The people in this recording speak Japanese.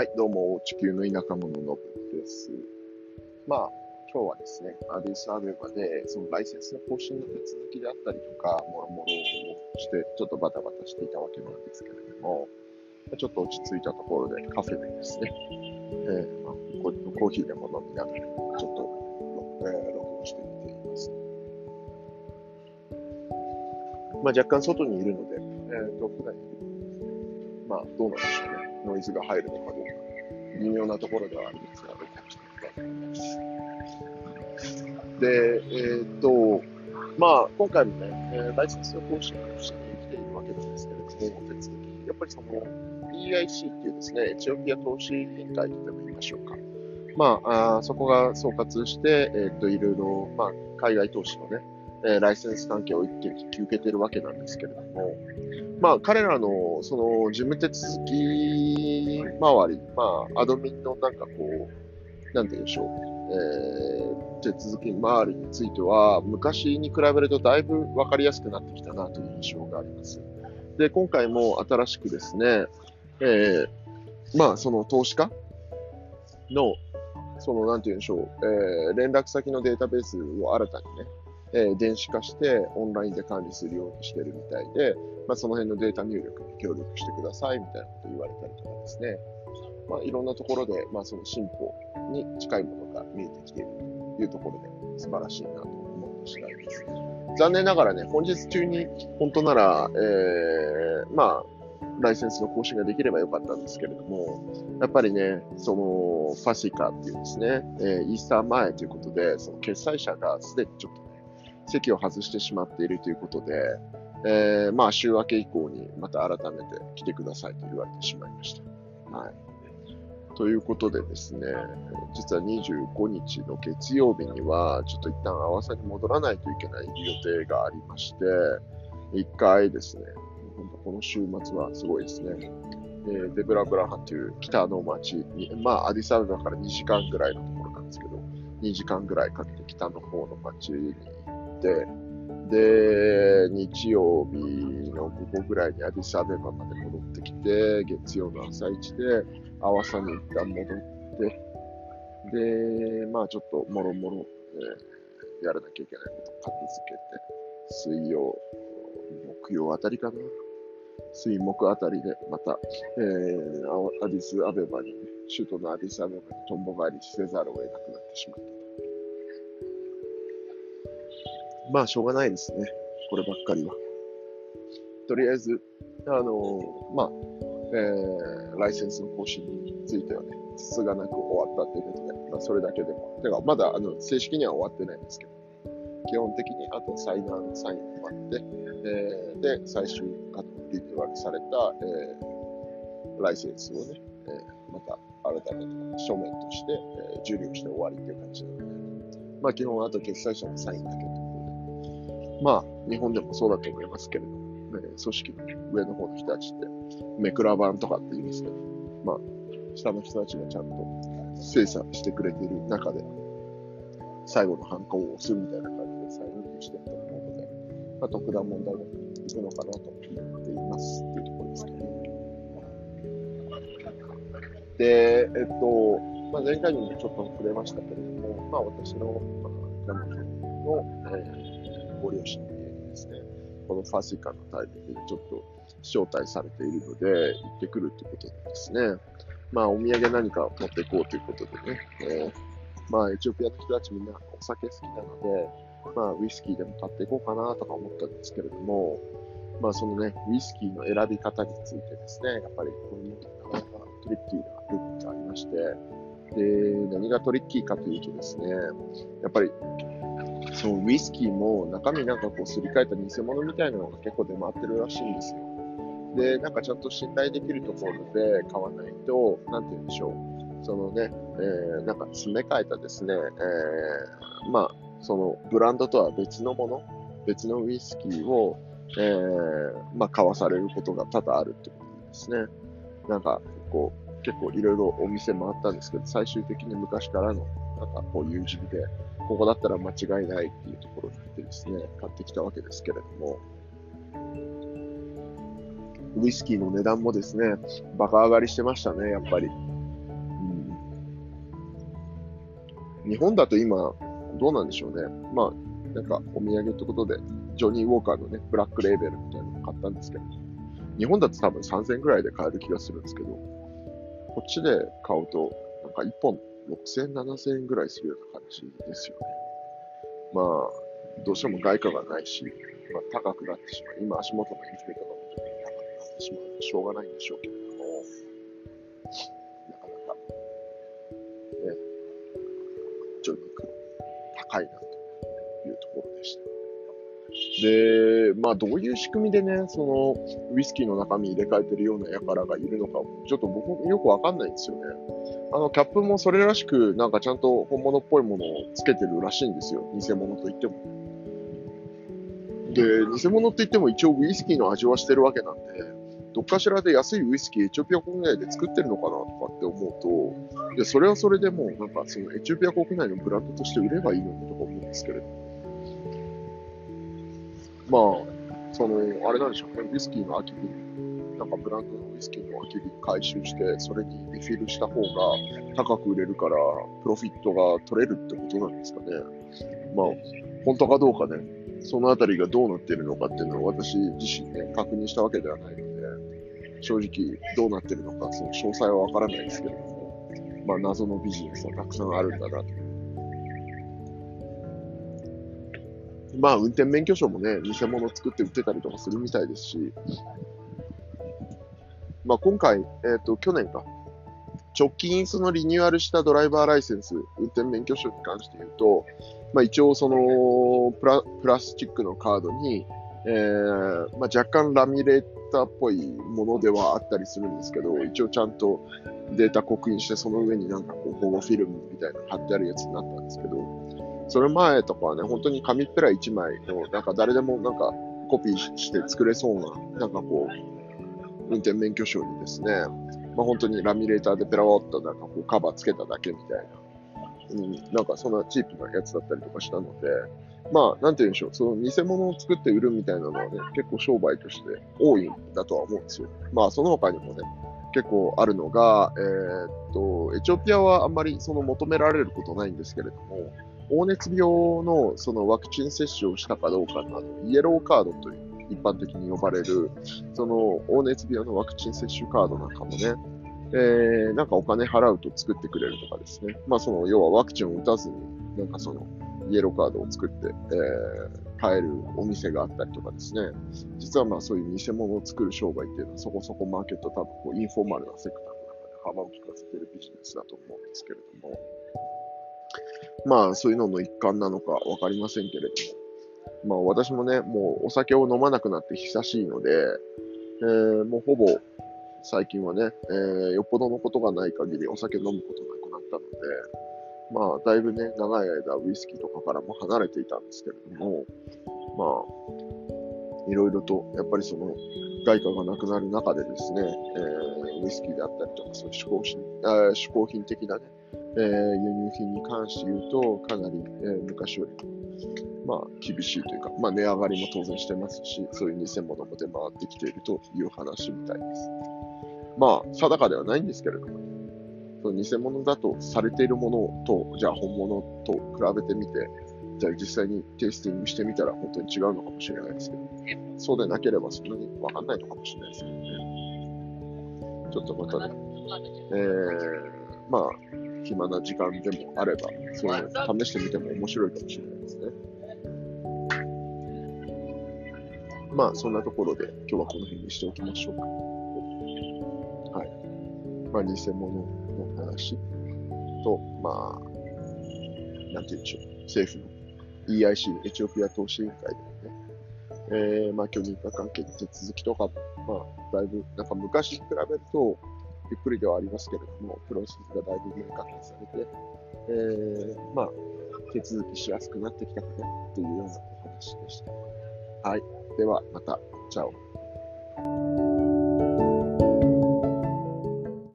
はい、どうも、地球の田舎者のぶです。まあ、今日はですね、アディスアベバで、そのライセンスの更新の手続きであったりとか、もろもろをして、ちょっとバタバタしていたわけなんですけれども、ちょっと落ち着いたところでカフェでですね、えーまあ、ココーヒーでも飲みながら、ちょっと、えー録音してみています。まあ、若干外にいるので、えー、と普段よりまあ、どうなんでしょうね。ノイズが入るのかど。微妙なところではあるんですが、で、えーと、まあ、今回もね、えーライセンスの更新をしに来ているわけなんですけれども、手続き、やっぱりその EIC っていうですね、エチオピア投資委員会とでも言いましょうか。まあ、あそこが総括して、えーと、いろいろ、まあ、海外投資のね、えーライセンス関係を一気に引き受けてるわけなんですけれども、まあ、彼らの、その、事務手続き周り、まあ、アドミンのなんかこう、なんて言うんでしょう、えー手続き周りについては、昔に比べるとだいぶ分かりやすくなってきたなという印象があります。で、今回も新しくですね、えーまあ、その投資家の、その、なんて言うんでしょう、えー連絡先のデータベースを新たにね、え電子化してオンラインで管理するようにしてるみたいで、まあ、その辺のデータ入力に協力してくださいみたいなこと言われたりとかですね、まあ、いろんなところで、まあ、その進歩に近いものが見えてきているというところで素晴らしいなと思う次第です。残念ながらね、本日中に本当なら、えー、まあ、ライセンスの更新ができればよかったんですけれども、やっぱりね、その、ファシカっていうですね、えーイースター前ということで、その決済者がすでにちょっと、席を外してしまっているということで、えーまあ、週明け以降にまた改めて来てくださいと言われてしまいました。はい。ということでですね、実は25日の月曜日には、ちょっと一旦阿波さんに戻らないといけない予定がありまして、一回ですね、この週末はすごいですね、えーデブラブラハンという北の町に、まあ、アディサアベバから2時間ぐらいのところなんですけど、2時間ぐらいかけて北の方の町に行、で、日曜日の午後ぐらいにアディサアベバまで戻ってきて、月曜の朝一で、阿波さんに一旦戻って、で、まあちょっともろもろ、えーやらなきゃいけないことを片付けて、水曜、木曜あたりかな。水木あたりでまた、えーアディスアベバに、首都のアディスアベバにとんぼ返りせざるを得なくなってしまった。まあ、しょうがないですね。こればっかりは。とりあえず、あのまあ、えーライセンスの更新についてはね、つつがなく終わったということで、まあ、それだけでも。てから、まだあの正式には終わってないんですけど、基本的にあとサイナーのサインを待って、えーで、最終あのリニューアルされた、えーライセンスをね、えーまた改めて書面として、えー受領して終わりっていう感じなので、まあ基本はあと決済者のサインだけと、まあ日本でもそうだと思いますけれども、ね組織の上の方の人たちって、メクラ版とかって言いますけど、まあ下の人たちがちゃんと精査してくれている中で、最後の反抗を押すみたいな感じでサインしてると思うので、まあ、特段問題がいくのかなと思っていますっていうところですけど。で、えっと、まあ、前回にもちょっと触れましたけれども、まあ、私の、まあ、彼女の、えーご両親の家にですね、このファシカのタイミングでちょっと招待されているので、行ってくるということでですね、まあ、お土産何か持っていこうということでね、えーまあ、エチオピアの人たちみんなお酒好きなので、まあ、ウイスキーでも買っていこうかなとか思ったんですけれども、まあ、そのね、ウイスキーの選び方についてですね、やっぱりこういうなかなかトリッキーな部分がありまして、で、何がトリッキーかというとですね、やっぱり、そのウイスキーも中身なんかこうすり替えた偽物みたいなのが結構出回ってるらしいんですよ。で、なんかちゃんと信頼できるところで買わないと、なんて言うんでしょう。そのね、えーなんか詰め替えたですね、えーまあ、そのブランドとは別のもの、別のウイスキーを、えーまあ、買わされることが多々あるってことですね。なんか、こう、結構いろいろお店回ったんですけど、最終的に昔からの、なんかこういうで、ここだったら間違いないっていうところに行ってですね、買ってきたわけですけれども、ウイスキーの値段もですね、バカ上がりしてましたね、やっぱり。うん、日本だと今、どうなんでしょうね。まあ、なんかお土産ってことで、ジョニー・ウォーカーのね、ブラックレーベルみたいなのを買ったんですけど、日本だと多分3000円ぐらいで買える気がするんですけど、こっちで買うと、なんか1本6000、7000ぐらいするような感じですよね。まあ、どうしても外貨がないし、まあ、高くなってしまう。今足元のインフレとかも高くなってしまうので、しょうがないんでしょうけれども、なかなか、ね、ジョニーク高いなというところでした。で、まあ、どういう仕組みでね、その、ウイスキーの中身入れ替えてるような輩がいるのか、ちょっと僕よくわかんないんですよね。あの、キャップもそれらしく、なんかちゃんと本物っぽいものをつけてるらしいんですよ。偽物といっても。で、偽物って言っても一応ウイスキーの味はしてるわけなんで、どっかしらで安いウイスキーエチオピア国内で作ってるのかなとかって思うと、でそれはそれでもうなんかそのエチオピア国内のブランドとして売ればいいのにとか思うんですけれどもまあ、その、あれなんでしょうね、ウイスキーの空き瓶、なんかブランドのウイスキーの空き瓶回収して、それにリフィルした方が高く売れるから、プロフィットが取れるってことなんですかね。まあ、本当かどうかね、そのあたりがどうなってるのかっていうのを私自身ね、確認したわけではないので、正直どうなってるのか、その詳細はわからないですけども、まあ謎のビジネスはたくさんあるんだなとまあ、運転免許証もね、偽物作って売ってたりとかするみたいですし、まあ、今回、えっ、ー、と、去年か、直近そのリニューアルしたドライバーライセンス、運転免許証に関して言うと、まあ、一応そのプラプラスチックのカードに、えーまあ、若干ラミレーターっぽいものではあったりするんですけど、一応ちゃんとデータ刻印して、その上になんかこう保護フィルムみたいなの貼ってあるやつになったんですけど、それ前とかはね、本当に紙っぺら1枚の、なんか誰でもなんかコピーして作れそうな、なんかこう、運転免許証にですね、まあ、本当にラミネーターでペラワッとなんかこうカバーつけただけみたいな、うん、なんかそんなチープなやつだったりとかしたので、まあ、なんて言うんでしょう、その偽物を作って売るみたいなのはね、結構商売として多いんだとは思うんですよ。まあ、その他にもね、結構あるのが、えー、っと、エチオピアはあんまりその求められることないんですけれども、黄熱病のそのワクチン接種をしたかどうかのイエローカードという一般的に呼ばれる、その黄熱病のワクチン接種カードなんかもね、えー、なんかお金払うと作ってくれるとかですね。まあその、要はワクチンを打たずに、なんかその、イエローカードを作って、えー、買えるお店があったりとかですね。実はまあそういう偽物を作る商売っていうのはそこそこマーケット多分こうインフォーマルなセクターの中で幅を利かせてるビジネスだと思うんですけれども。まあそういうのの一環なのかわかりませんけれども、まあ私もね、もうお酒を飲まなくなって久しいので、えー、もうほぼ最近はね、えー、よっぽどのことがない限りお酒飲むことなくなったので、まあだいぶね、長い間ウイスキーとかからも離れていたんですけれども、まあ、いろいろとやっぱりその外貨がなくなる中でですね、えー、ウイスキーであったりとか、そういう嗜好品、あ嗜好品的なね、えー、輸入品に関して言うと、かなり、えー、昔よりも、まあ、厳しいというか、まあ、値上がりも当然してますし、そういう偽物も出回ってきているという話みたいです。まあ、定かではないんですけれども、その偽物だとされているものと、じゃあ本物と比べてみて、じゃあ実際にテイスティングしてみたら本当に違うのかもしれないですけど、そうでなければそんなにわかんないのかもしれないですけどね。ちょっとまたね、えー、まあ、暇な時間でもあれば、そういうの試してみても面白いかもしれないですね。まあ、そんなところで今日はこの辺にしておきましょうか。はい。まあ、偽物の話と、まあ、なんて言うんでしょう。政府の EIC、エチオピア投資委員会でもね、えー、まあ、許認可関係の手続きとか、まあ、だいぶ、なんか昔に比べると、ゆっくりではありますけれども、プロセスがだいぶ厳格化されて、えー、まあ、手続きしやすくなってきたかなというようなお話でした。はい。では、また。チャオ。